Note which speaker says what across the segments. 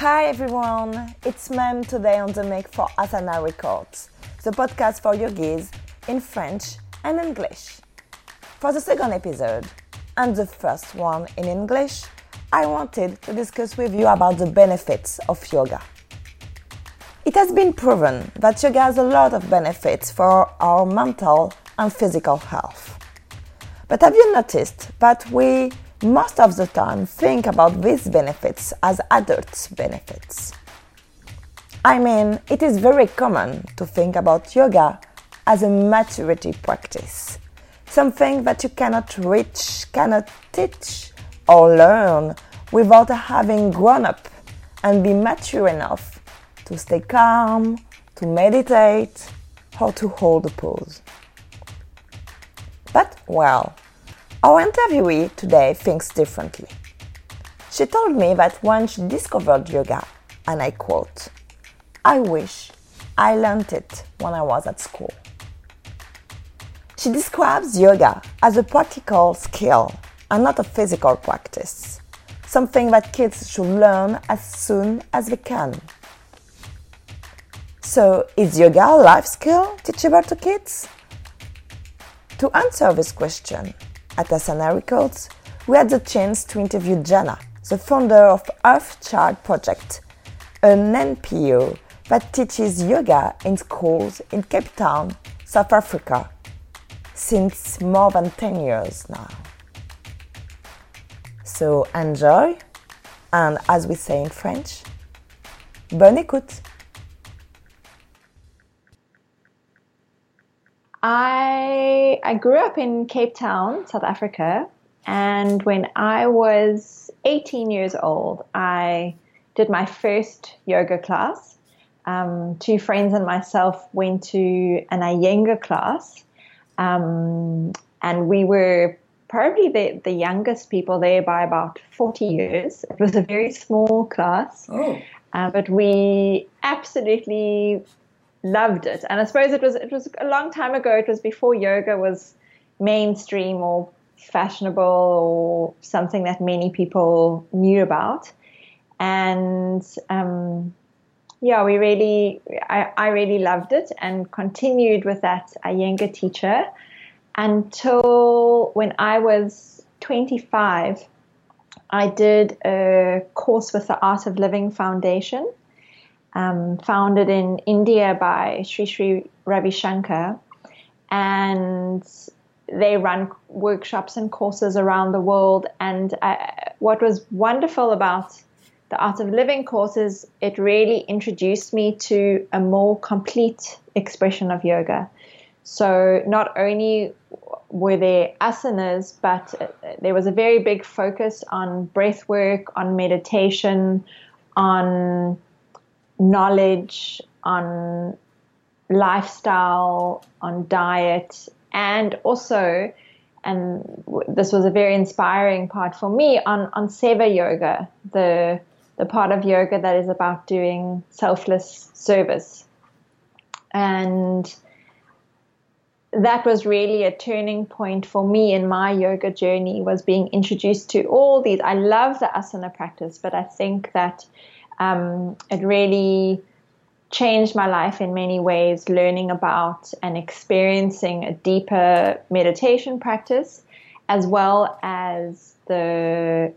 Speaker 1: Hi everyone, it's Mem today on the Make for Asana Records, the podcast for yogis in French and English. For the second episode, and the first one in English, I wanted to discuss with you about the benefits of yoga. It has been proven that yoga has a lot of benefits for our mental and physical health. But have you noticed that we most of the time think about these benefits as adult benefits? I mean, it is very common to think about yoga as a maturity practice, something that you cannot reach, cannot teach, or learn without having grown up and be mature enough to stay calm, to meditate, or to hold a pose. But, well, our interviewee today thinks differently. She told me that when she discovered yoga, and I quote, I wish I learned it when I was at school. She describes yoga as a practical skill and not a physical practice, something that kids should learn as soon as they can. So, is yoga a life skill teachable to kids? To answer this question, at Asana Records, we had the chance to interview Jana, the founder of Earth Child Project, an NPO that teaches yoga in schools in Cape Town, South Africa, since more than 10 years now. So enjoy, and as we say in French, bonne écoute!
Speaker 2: I I grew up in Cape Town, South Africa, and when I was 18 years old, I did my first yoga class. Um, two friends and myself went to an Iyengar class, um, and we were probably the, the youngest people there by about 40 years. It was a very small class,
Speaker 1: oh.
Speaker 2: uh, but we absolutely loved it. And I suppose it was it was a long time ago. It was before yoga was mainstream or fashionable or something that many people knew about. And um, yeah, we really I, I really loved it and continued with that Iyengar teacher until when I was 25. I did a course with the Art of Living Foundation um, founded in India by Sri Sri Ravi Shankar. And they run workshops and courses around the world. And uh, what was wonderful about the Art of Living course is it really introduced me to a more complete expression of yoga. So not only were there asanas, but uh, there was a very big focus on breath work, on meditation, on knowledge, on lifestyle, on diet, and also, and this was a very inspiring part for me, on, on Seva Yoga, the, the part of yoga that is about doing selfless service. And that was really a turning point for me in my yoga journey was being introduced to all these. I love the asana practice, but I think that um, it really changed my life in many ways, learning about and experiencing a deeper meditation practice, as well as the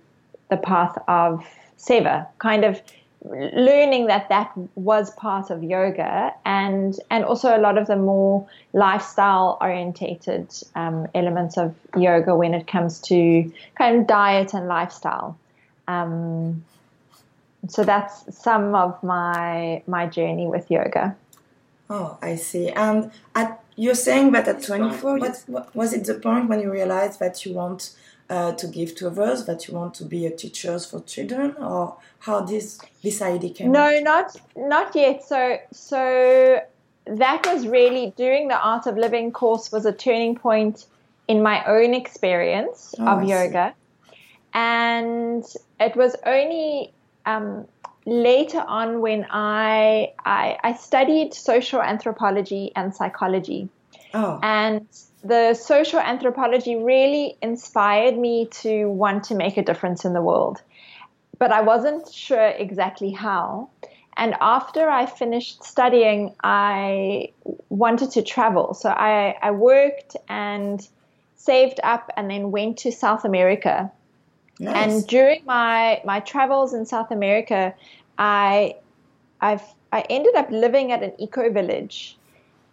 Speaker 2: the path of seva, kind of learning that that was part of yoga and and also a lot of the more lifestyle orientated um, elements of yoga when it comes to kind of diet and lifestyle. Um, so that's some of my my journey with yoga.
Speaker 1: Oh, I see. And at, you're saying that at 24, what, what, was it the point when you realized that you want uh, to give to others, that you want to be a teacher for children, or how this this idea came?
Speaker 2: No, not not yet. So so that was really doing the art of living course was a turning point in my own experience oh, of I yoga, see. and it was only um, later on when I, I, I studied social anthropology and psychology.
Speaker 1: Oh.
Speaker 2: And the social anthropology really inspired me to want to make a difference in the world. but I wasn't sure exactly how. And after I finished studying, I wanted to travel. So I, I worked and saved up and then went to South America. Nice. And during my, my travels in South America, I, I've, I ended up living at an eco village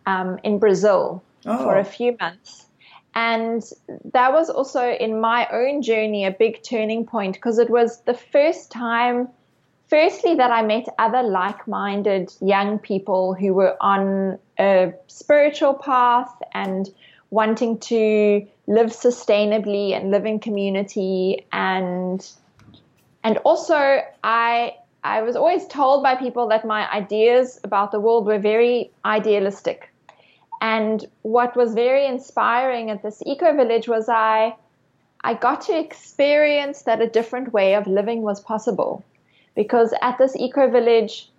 Speaker 2: um, in Brazil oh. for a few months. And that was also in my own journey a big turning point because it was the first time, firstly, that I met other like minded young people who were on a spiritual path and wanting to live sustainably and live in community and and also I I was always told by people that my ideas about the world were very idealistic and what was very inspiring at this eco village was I, I got to experience that a different way of living was possible. Because at this eco village,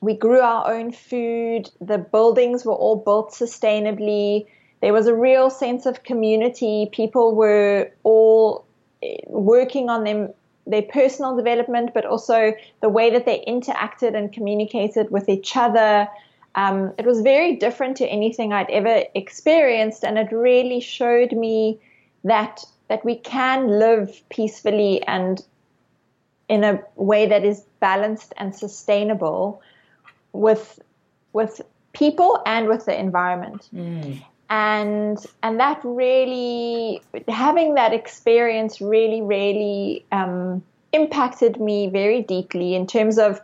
Speaker 2: we grew our own food, the buildings were all built sustainably. There was a real sense of community. People were all eh, working on them their personal development, but also the way that they interacted and communicated with each other, um, it was very different to anything I'd ever experienced, and it really showed me that that we can live peacefully and in a way that is balanced and sustainable with with people and with the environment. Mm. And and that really having that experience really really um, impacted me very deeply in terms of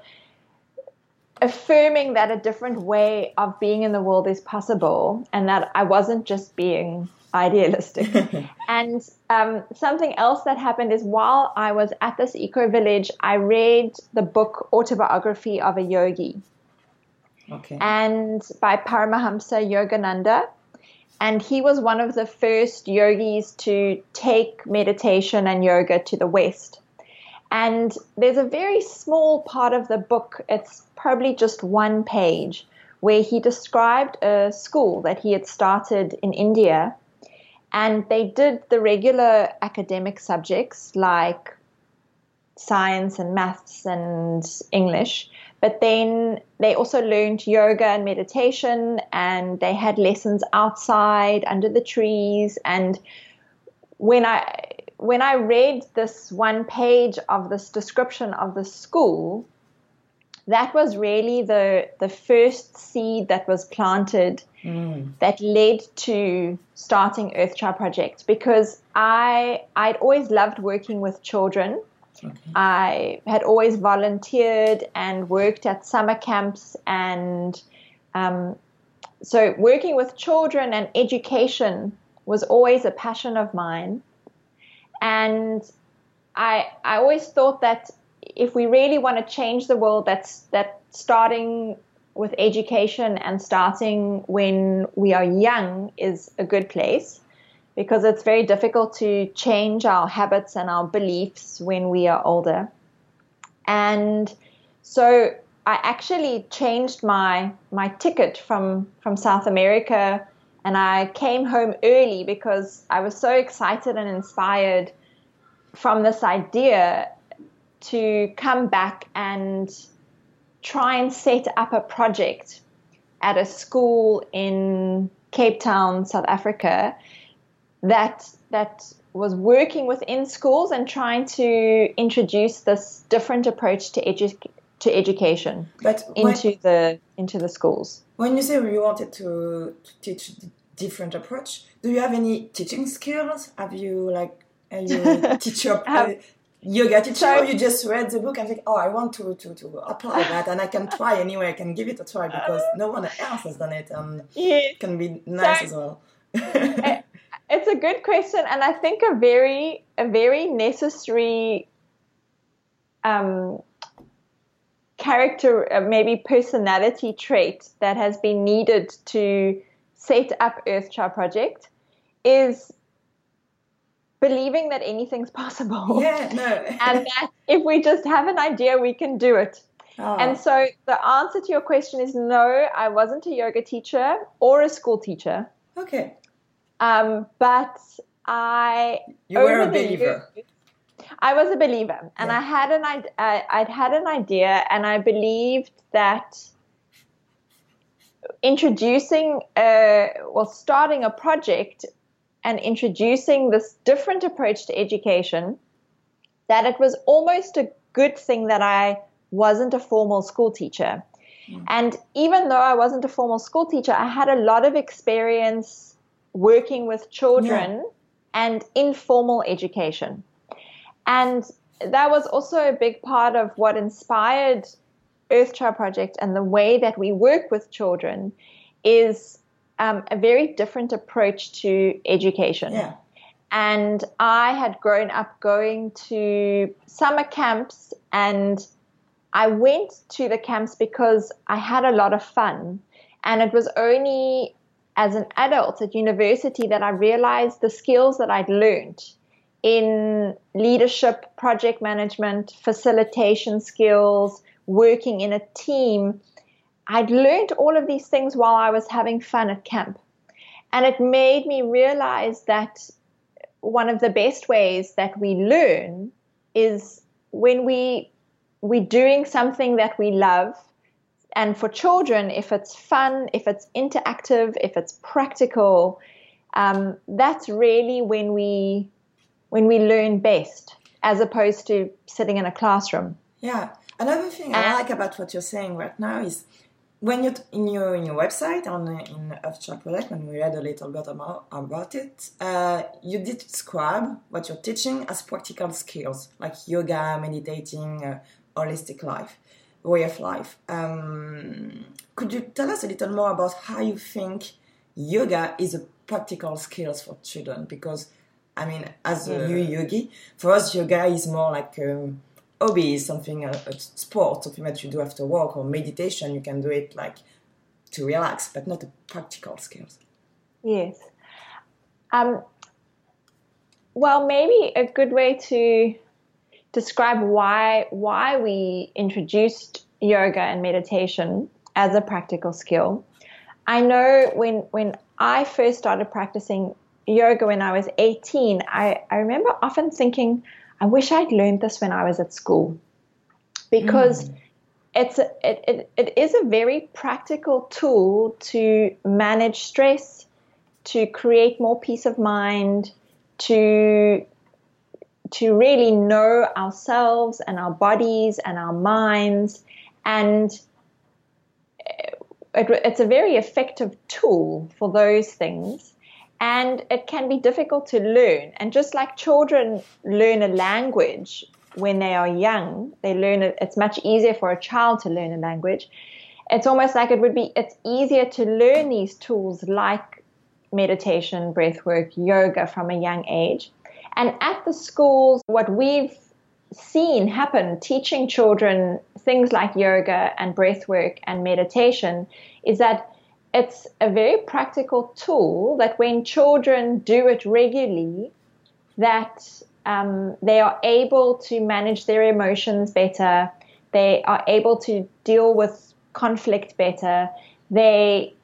Speaker 2: affirming that a different way of being in the world is possible and that I wasn't just being idealistic. and um, something else that happened is while I was at this eco village, I read the book Autobiography of a Yogi. Okay. And by Paramahansa Yogananda. And he was one of the first yogis to take meditation and yoga to the West. And there's a very small part of the book, it's probably just one page, where he described a school that he had started in India. And they did the regular academic subjects like science and maths and English. But then they also learned yoga and meditation, and they had lessons outside under the trees. And when I when I read this one page of this description of the school, that was really the the first seed that was planted mm. that led to starting Earthchild Project because I I'd always loved working with children. Okay. I had always volunteered and worked at summer camps and um, so working with children and education was always a passion of mine. And I I always thought that if we really want to change the world, that's that starting with education and starting when we are young is a good place because it's very difficult to change our habits and our beliefs when we are older. And so I actually changed my my ticket from from South America and I came home early because I was so excited and inspired from this idea to come back and try and set up a project at a school in Cape Town, South Africa, that that was working within schools and trying to introduce this different approach to edu- to education but into when, the into the schools.
Speaker 1: When you say you wanted to, to teach different approach, do you have any teaching skills? Have you like you teach your uh, yoga teacher so, or you just read the book and think, oh, I want to, to, to apply that and I can try anyway. I can give it a try because no one else has done it and yeah. it can be nice so, as well.
Speaker 2: a good question and I think a very, a very necessary um, character, uh, maybe personality trait that has been needed to set up Earthchild Project is believing that anything's possible.
Speaker 1: Yeah, no.
Speaker 2: and that if we just have an idea, we can do it. Oh. And so the answer to your question is no, I wasn't a yoga teacher or a school teacher.
Speaker 1: Okay.
Speaker 2: Um, but I.
Speaker 1: You were a believer.
Speaker 2: Years, I was a believer, and yeah. I had an I, I'd had an idea, and I believed that introducing, a, well, starting a project and introducing this different approach to education, that it was almost a good thing that I wasn't a formal school teacher. Mm. And even though I wasn't a formal school teacher, I had a lot of experience working with children yeah. and informal education. And that was also a big part of what inspired Earthchild Project and the way that we work with children is um, a very different approach to education.
Speaker 1: Yeah.
Speaker 2: And I had grown up going to summer camps, and I went to the camps because I had a lot of fun. And it was only as an adult at university that I realized the skills that I'd learned in leadership, project management, facilitation skills, working in a team. I'd learned all of these things while I was having fun at camp. And it made me realize that one of the best ways that we learn is when we we're doing something that we love. And for children, if it's fun, if it's interactive, if it's practical, um, that's really when we when we learn best, as opposed to sitting in a classroom.
Speaker 1: Yeah, Another thing I like about what you're saying right now is when you in your in your website on in Earthchild Project when we read a little bit about, about it, uh, you did describe what you're teaching as practical skills like yoga, meditating, uh, holistic life, way of life. Um, could you tell us a little more about how you think yoga is a practical skills for children? Because I mean, as a new yogi, for us, yoga is more like um, hobby something a, a, sport, something that you do after work, or meditation. You can do it like to relax, but not a practical skills.
Speaker 2: Yes. Um, well, maybe a good way to describe why why we introduced yoga and meditation as a practical skill. I know when when I first started practicing yoga when I was 18, I, I remember often thinking, I wish I'd learned this when I was at school because mm. it's a, it, it, it is a very practical tool to manage stress, to create more peace of mind, to to really know ourselves and our bodies and our minds and it, it's a very effective tool for those things and it can be difficult to learn. And just like children learn a language when they are young, they learn it, it's much easier for a child to learn a language. It's almost like it would be, it's easier to learn these tools like meditation, breath work, yoga from a young age. And at the schools, what we've seen happen teaching children things like yoga and breath work and meditation is that it's a very practical tool that when children do it regularly, that um, they are able to manage their emotions better. They are able to deal with conflict better. They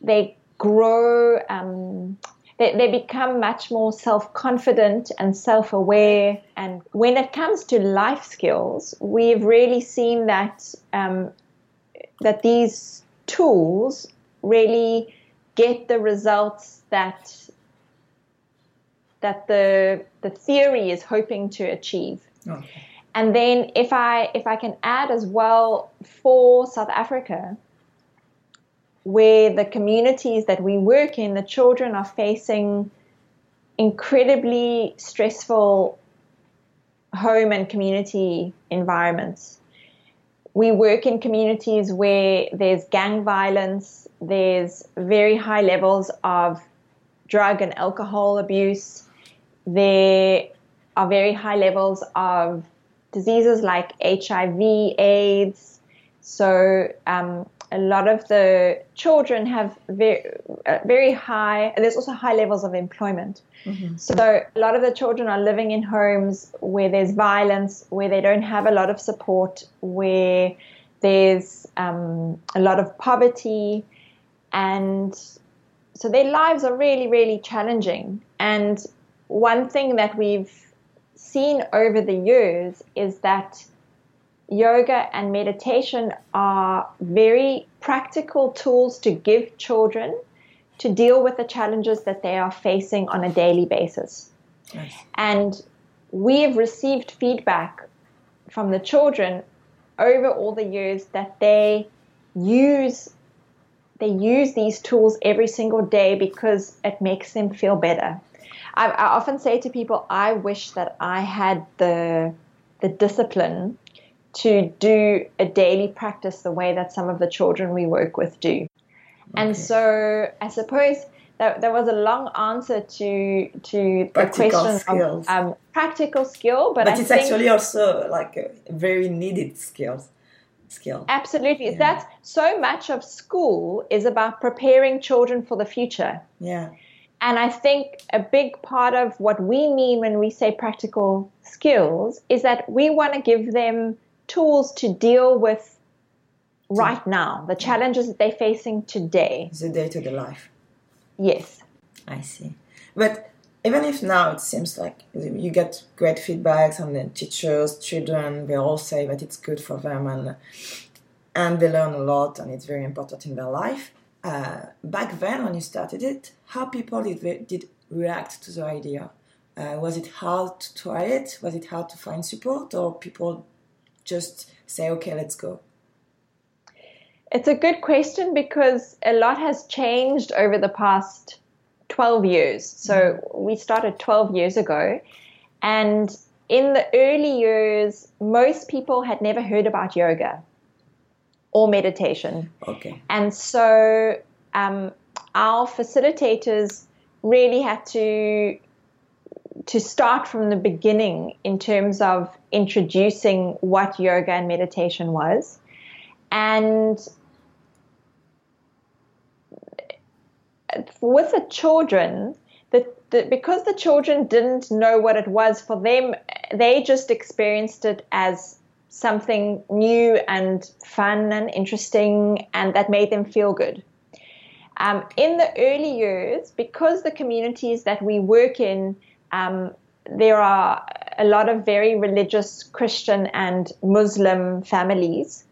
Speaker 2: they grow. Um, they, they become much more self confident and self aware. And when it comes to life skills, we've really seen that um, that these tools really get the results that that the the theory is hoping to achieve. Okay. And then if I if I can add as well for South Africa, where the communities that we work in, the children are facing incredibly stressful home and community environments. We work in communities where there's gang violence, there's very high levels of drug and alcohol abuse. There are very high levels of diseases like HIV, AIDS. So um, a lot of the children have very, uh, very high, and there's also high levels of employment. Mm-hmm. So a lot of the children are living in homes where there's violence, where they don't have a lot of support, where there's um, a lot of poverty, and so their lives are really, really challenging. And one thing that we've seen over the years is that yoga and meditation are very practical tools to give children to deal with the challenges that they are facing on a daily basis. Yes. And we've received feedback from the children over all the years that they use they use these tools every single day because it makes them feel better. I, I often say to people, I wish that I had the the discipline to do a daily practice the way that some of the children we work with do. Okay. And so I suppose that, that was a long answer to to
Speaker 1: practical
Speaker 2: the question
Speaker 1: skills.
Speaker 2: of um, practical skill, but,
Speaker 1: but
Speaker 2: I
Speaker 1: it's actually also like a very needed skills. Skill.
Speaker 2: Absolutely. Yeah. That's so much of school is about preparing children for the future.
Speaker 1: Yeah.
Speaker 2: And I think a big part of what we mean when we say practical skills is that we want to give them tools to deal with right now, the challenges that they're facing today.
Speaker 1: The day to the life.
Speaker 2: Yes.
Speaker 1: I see. But even if now it seems like you get great feedbacks and the teachers, children, they all say that it's good for them and and they learn a lot and it's very important in their life. Uh, back then, when you started it, how people did, did react to the idea? Uh, was it hard to try it? Was it hard to find support, or people just say, okay, let's go?
Speaker 2: It's a good question because a lot has changed over the past 12 years. So mm-hmm. we started 12 years ago. And in the early years, most people had never heard about yoga or meditation.
Speaker 1: Okay.
Speaker 2: And so um, our facilitators really had to to start from the beginning in terms of introducing what yoga and meditation was. And with the children, because the children didn't know what it was for them, they just experienced it as something new and fun and interesting, and that made them feel good. Um, in the early years, because the communities that we work in um, there are a lot of very religious Christian and Muslim families.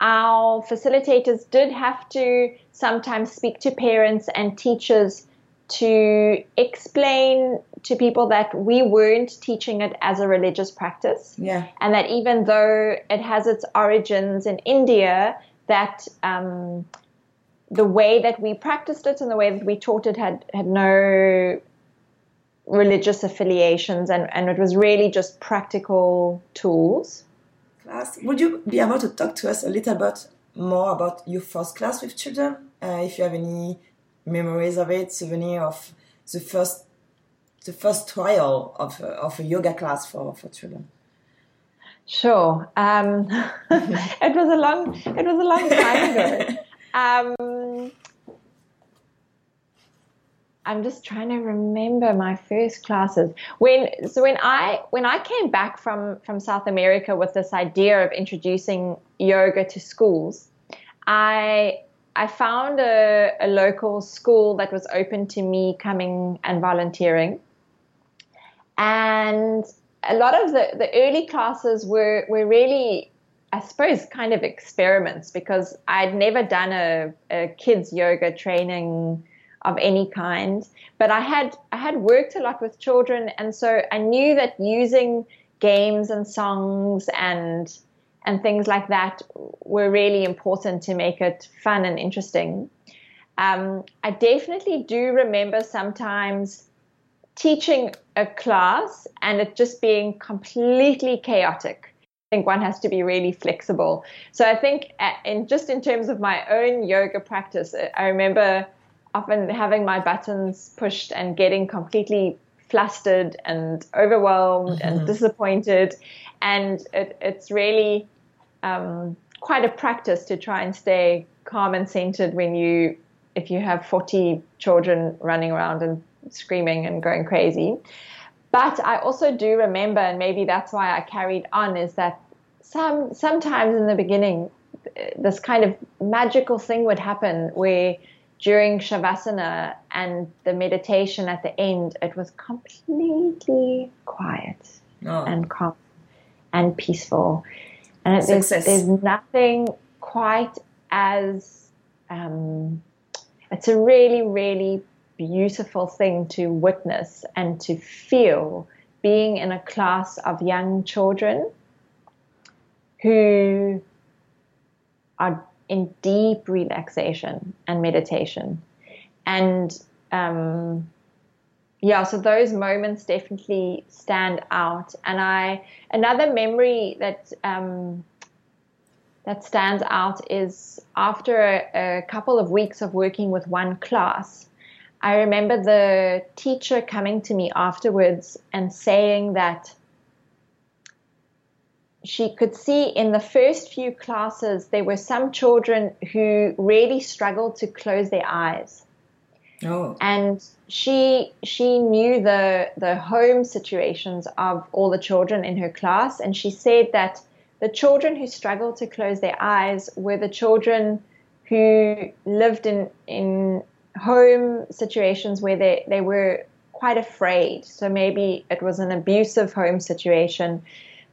Speaker 2: Our facilitators did have to sometimes speak to parents and teachers to explain to people that we weren't teaching it as a religious practice.
Speaker 1: Yeah.
Speaker 2: And that even though it has its origins in India, that um, the way that we practiced it and the way that we taught it had, had no religious affiliations, and, and it was really just practical tools.
Speaker 1: Class. Would you be able to talk to us a little bit more about your first class with children? Uh, if you have any memories of it, souvenir of the first the first trial of a, of a yoga class for, for children.
Speaker 2: Sure. Um, it was a long it was a long time ago. Um, I'm just trying to remember my first classes. When so when I when I came back from from South America with this idea of introducing yoga to schools, I I found a, a local school that was open to me coming and volunteering. And a lot of the, the early classes were, were really, I suppose, kind of experiments because I'd never done a, a kids yoga training of any kind. But I had I had worked a lot with children, and so I knew that using games and songs and and things like that were really important to make it fun and interesting. Um, I definitely do remember sometimes teaching a class and it just being completely chaotic. I think one has to be really flexible. So I think, uh, in just in terms of my own yoga practice, I remember often having my buttons pushed and getting completely flustered and overwhelmed mm-hmm. and disappointed. And it, it's really um, quite a practice to try and stay calm and centered when you, if you have 40 children running around and screaming and going crazy. But I also do remember, and maybe that's why I carried on, is that some sometimes in the beginning, this kind of magical thing would happen where during Shavasana and the meditation at the end, it was completely quiet. oh. and calm and peaceful. And there's, there's nothing quite as um, it's a really, really beautiful thing to witness and to feel being in a class of young children who are in deep relaxation and meditation. And um, yeah, so those moments definitely stand out. And I another memory that um, that stands out is after a, a couple of weeks of working with one class. I remember the teacher coming to me afterwards and saying that she could see in the first few classes there were some children who really struggled to close their eyes.
Speaker 1: Oh.
Speaker 2: And she she knew the the home situations of all the children in her class and she said that the children who struggled to close their eyes were the children who lived in in home situations where they, they were quite afraid. So maybe it was an abusive home situation,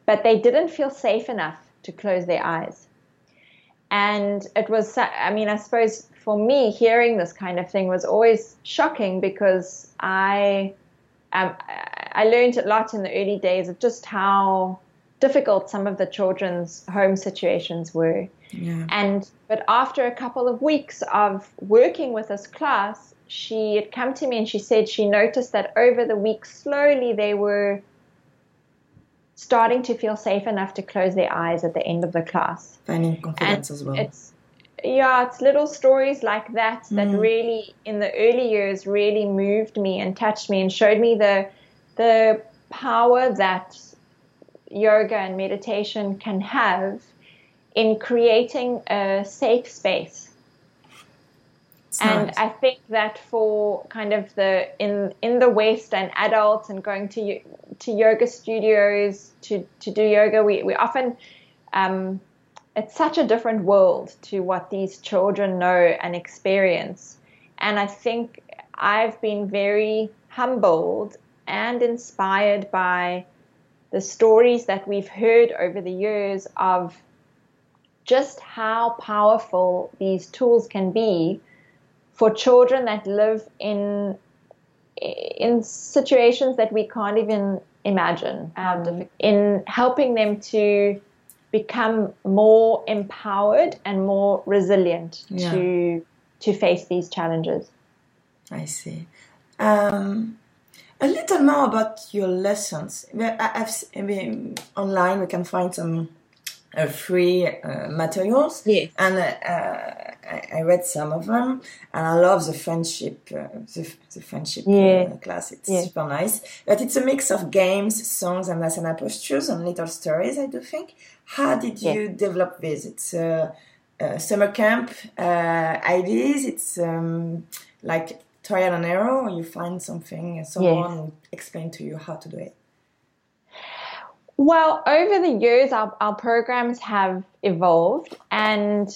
Speaker 2: but they didn't feel safe enough to close their eyes. And it was, I mean, I suppose for me, hearing this kind of thing was always shocking because I, um, I learned a lot in the early days of just how difficult some of the children's home situations were.
Speaker 1: Yeah.
Speaker 2: And but after a couple of weeks of working with this class, she had come to me and she said she noticed that over the week slowly they were starting to feel safe enough to close their eyes at the end of the class.
Speaker 1: Finding confidence
Speaker 2: and
Speaker 1: as well.
Speaker 2: It's yeah, it's little stories like that that mm. really, in the early years, really moved me and touched me and showed me the the power that yoga and meditation can have in creating a safe space. It's and nice. I think that for kind of the in in the West and adults and going to to yoga studios to to do yoga, we we often um, it's such a different world to what these children know and experience. And I think I've been very humbled and inspired by the stories that we've heard over the years of just how powerful these tools can be for children that live in in situations that we can't even imagine um, in helping them to become more empowered and more resilient yeah. to to face these challenges.
Speaker 1: I see. Um, a little more about your lessons. I've, I mean, online we can find some uh, free uh, materials.
Speaker 2: Yes.
Speaker 1: And uh, I, I, read some of them, and I love the friendship, uh, the, the, friendship uh, yeah. class. It's yeah. super nice. But it's a mix of games, songs, and asana postures and little stories. I do think. How did yeah. you develop this? It's a, a summer camp uh, ideas. It's um, like trial and error. You find something, and someone yes. explain to you how to do it.
Speaker 2: Well, over the years, our, our programs have evolved and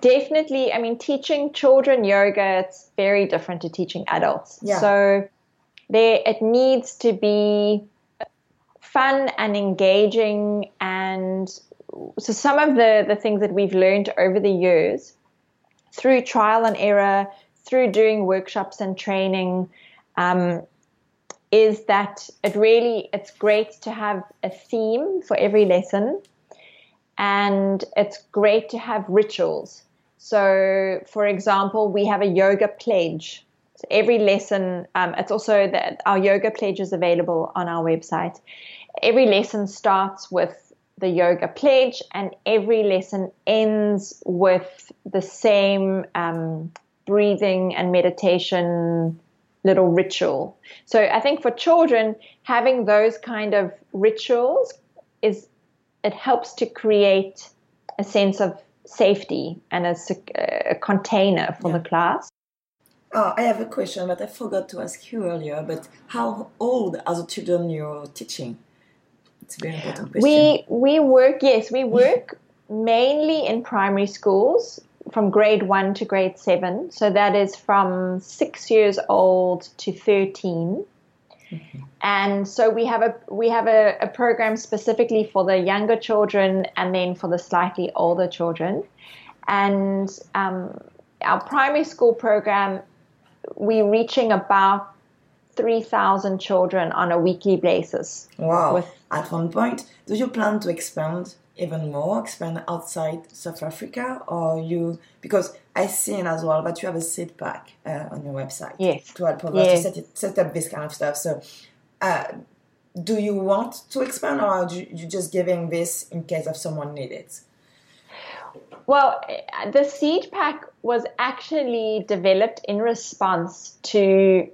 Speaker 2: definitely, I mean, teaching children yoga, it's very different to teaching adults.
Speaker 1: Yeah.
Speaker 2: So there, it needs to be fun and engaging and so some of the, the things that we've learned over the years through trial and error, through doing workshops and training, um, is that it really it's great to have a theme for every lesson and it's great to have rituals. So for example we have a yoga pledge. So every lesson um, it's also that our yoga pledge is available on our website. Every lesson starts with the yoga pledge and every lesson ends with the same um, breathing and meditation little ritual. So I think for children, having those kind of rituals is it helps to create a sense of safety and a, a container for yeah. the class.
Speaker 1: Oh, I have a question, but I forgot to ask you earlier. But how old are the children you're teaching? It's a very important question.
Speaker 2: We we work yes, we work mainly in primary schools from grade one to grade seven. So that is from six years old to 13. Mm-hmm. And so we have a we have a, a, program specifically for the younger children and then for the slightly older children. And um, our primary school program, we're reaching about 3,000 children on a weekly basis.
Speaker 1: Wow. With, At one point, do you plan to expand even more, expand outside South Africa? Or you, because I seen as well that you have a seed pack uh, on your website.
Speaker 2: Yes.
Speaker 1: To help others yes. to set, it, set up this kind of stuff. So, uh, do you want to expand or are you just giving this in case of someone need it?
Speaker 2: Well, the seed pack was actually developed in response to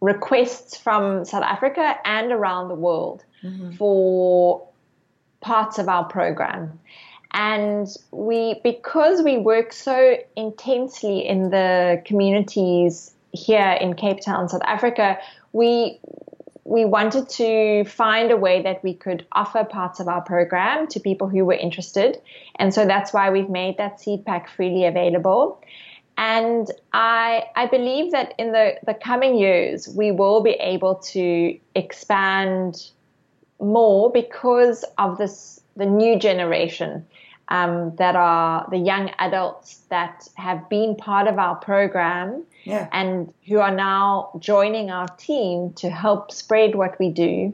Speaker 2: requests from South Africa and around the world mm-hmm. for parts of our program. And we, because we work so intensely in the communities here in Cape Town, South Africa, we we wanted to find a way that we could offer parts of our program to people who were interested. And so that's why we've made that seed pack freely available. And I, I believe that in the, the coming years, we will be able to expand more because of this, the new generation um, that are the young adults that have been part of our program
Speaker 1: yeah.
Speaker 2: and who are now joining our team to help spread what we do.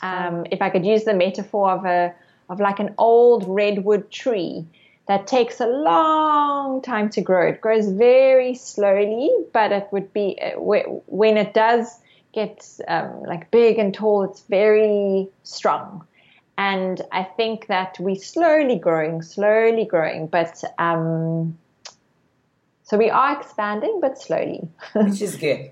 Speaker 2: Um, if I could use the metaphor of a of like an old redwood tree that takes a long time to grow. It grows very slowly, but it would be when it does get um, like big and tall, it's very strong. And I think that we're slowly growing, slowly growing, but um, so we are expanding, but slowly.
Speaker 1: Which is good.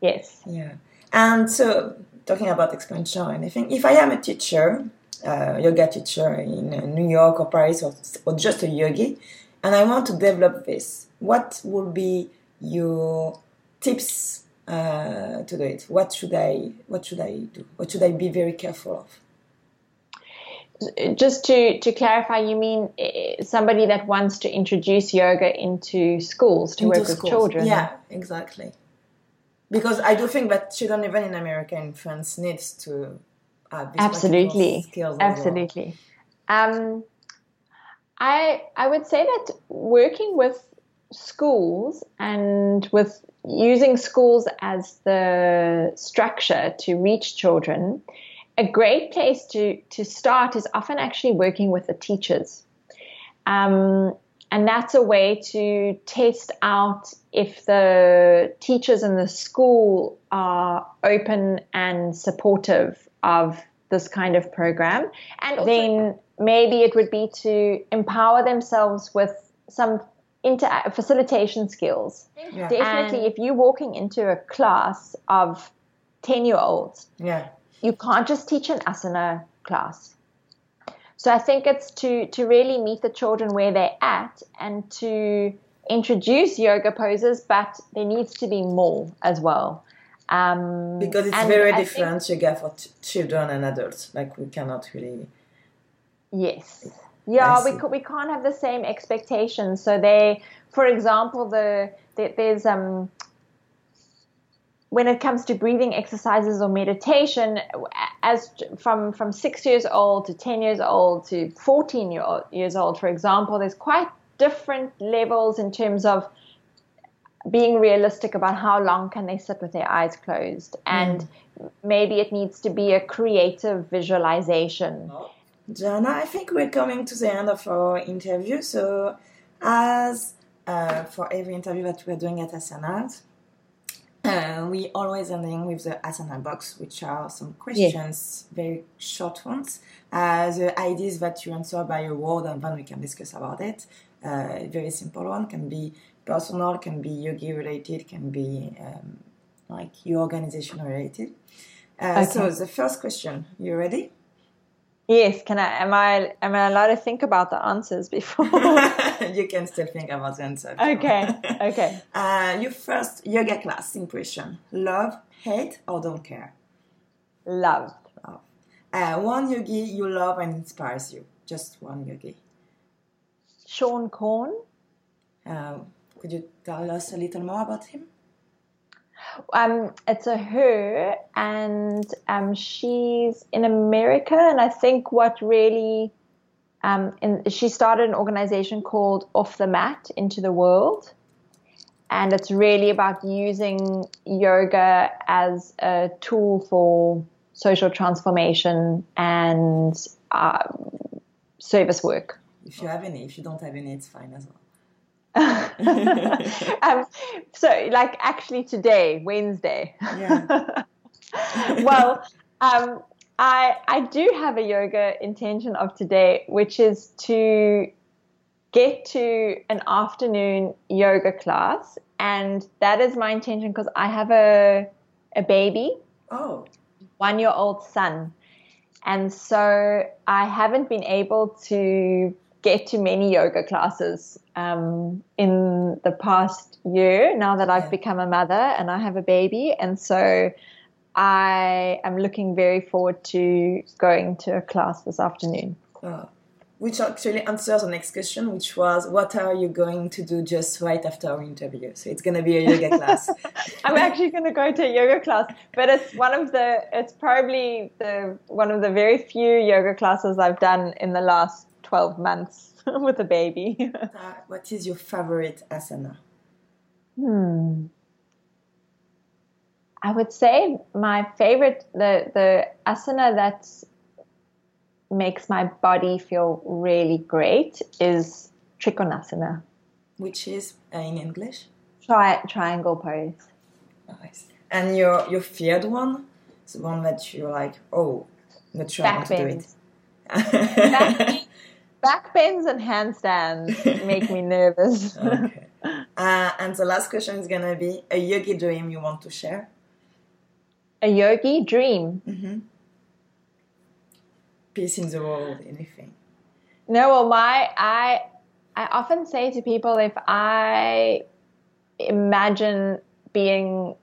Speaker 2: Yes.
Speaker 1: Yeah. And so, talking about expansion or anything, if I am a teacher, uh, yoga teacher in uh, New York or Paris or, or just a yogi, and I want to develop this, what would be your tips uh, to do it? What should I What should I do? What should I be very careful of?
Speaker 2: just to, to clarify, you mean eh, somebody that wants to introduce yoga into schools to into work schools. with children?
Speaker 1: Yeah, exactly. Because I do think that children, even in America and France, needs to have
Speaker 2: absolutely
Speaker 1: skills.
Speaker 2: Absolutely. Well. Um, I I would say that working with schools and with using schools as the structure to reach children a great place to, to start is often actually working with the teachers. Um, and that's a way to test out if the teachers in the school are open and supportive of this kind of program. And then maybe it would be to empower themselves with some inter- facilitation skills. Yeah. Definitely, and if you're walking into a class of 10 year olds,
Speaker 1: yeah
Speaker 2: you can't just teach an asana class. So I think it's to to really meet the children where they're at and to introduce yoga poses, but there needs to be more as well. Um,
Speaker 1: because it's very I different think, yoga for t- children and adults. Like we cannot really.
Speaker 2: Yes. Yeah, we we can't have the same expectations. So they, for example, the, the there's um when it comes to breathing exercises or meditation, as from from six years old to ten years old to fourteen year old, years old, for example, there's quite different levels in terms of being realistic about how long can they sit with their eyes closed, and mm. maybe it needs to be a creative visualization.
Speaker 1: Jana, I think we're coming to the end of our interview. So, as uh, for every interview that we're doing at Asanas, uh, we always ending with the asana box, which are some questions, very short ones. Uh, the ideas that you answer by a word, and then we can discuss about it. Uh, very simple one can be personal, can be yogi related, can be um, like your organization related. Uh, okay. So the first question, you ready?
Speaker 2: Yes, can I? Am I? Am I allowed to think about the answers before?
Speaker 1: you can still think about the answer.
Speaker 2: Okay. Okay.
Speaker 1: uh, your first yoga class impression: love, hate, or don't care?
Speaker 2: Love.
Speaker 1: Love. Uh, one yogi you love and inspires you. Just one yogi.
Speaker 2: Seane Corn.
Speaker 1: Uh, could you tell us a little more about him?
Speaker 2: Um, it's a her, and um, she's in America. And I think what really, um, in, she started an organization called Off the Mat into the World, and it's really about using yoga as a tool for social transformation and uh, service work.
Speaker 1: If you have any, if you don't have any, it's fine as well.
Speaker 2: um, so, like, actually, today, Wednesday.
Speaker 1: Yeah.
Speaker 2: well, um, I I do have a yoga intention of today, which is to get to an afternoon yoga class, and that is my intention because I have a a baby,
Speaker 1: Oh,
Speaker 2: one year old son, and so I haven't been able to get to many yoga classes um, in the past year. Now that I've become a mother and I have a baby, and so. I am looking very forward to going to a class this afternoon.
Speaker 1: uh, which actually answers the next question, which was, what are you going to do just right after our interview? So it's gonna be a yoga class.
Speaker 2: I'm actually going to go to a yoga class, but it's one of the it's probably the one of the very few yoga classes I've done in the last 12 months with a baby.
Speaker 1: Uh, what is your favorite asana?
Speaker 2: hmm. I would say my favorite the the asana that makes my body feel really great is trikonasana,
Speaker 1: Which is uh, in English?
Speaker 2: tri- triangle pose.
Speaker 1: Nice. And your your feared one, the one that you're like, oh, not sure how to do it.
Speaker 2: Back, back bends and handstands make me nervous.
Speaker 1: okay. Uh, and the last question is gonna be a yogi dream you want to share.
Speaker 2: A yogi dream.
Speaker 1: Mm-hmm. Peace in the world, anything.
Speaker 2: No, well, my I I often say to people if I imagine being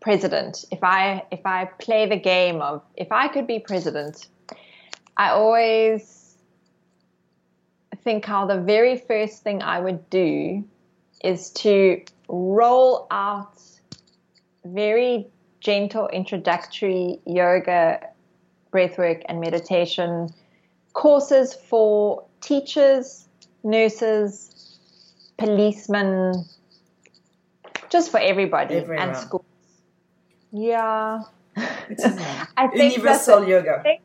Speaker 2: president, if I if I play the game of if I could be president, I always think how the very first thing I would do is to roll out very gentle introductory yoga, breathwork, and meditation courses for teachers, nurses, policemen, just for everybody
Speaker 1: Everyone.
Speaker 2: and schools. Yeah.
Speaker 1: Which is nice.
Speaker 2: I think
Speaker 1: Universal yoga.
Speaker 2: I think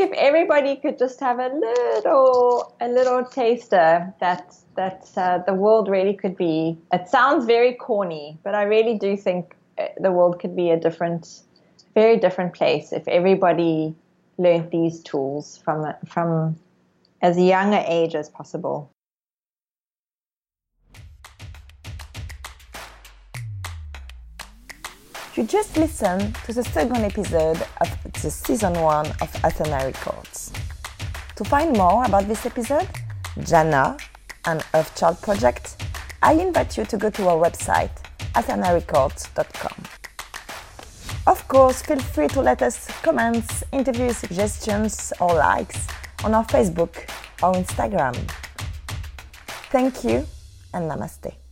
Speaker 2: if everybody could just have a little, a little taster, that that uh, the world really could be. It sounds very corny, but I really do think uh, the world could be a different, very different place if everybody learned these tools from from as young an age as possible.
Speaker 3: You just listened to the second episode of the season one of Asana Records. To find more about this episode, Jana, and Earthchild Project, I invite you to go to our website, asanarecords.com. Of course, feel free to let us comments, interview suggestions, or likes on our Facebook or Instagram. Thank you and namaste.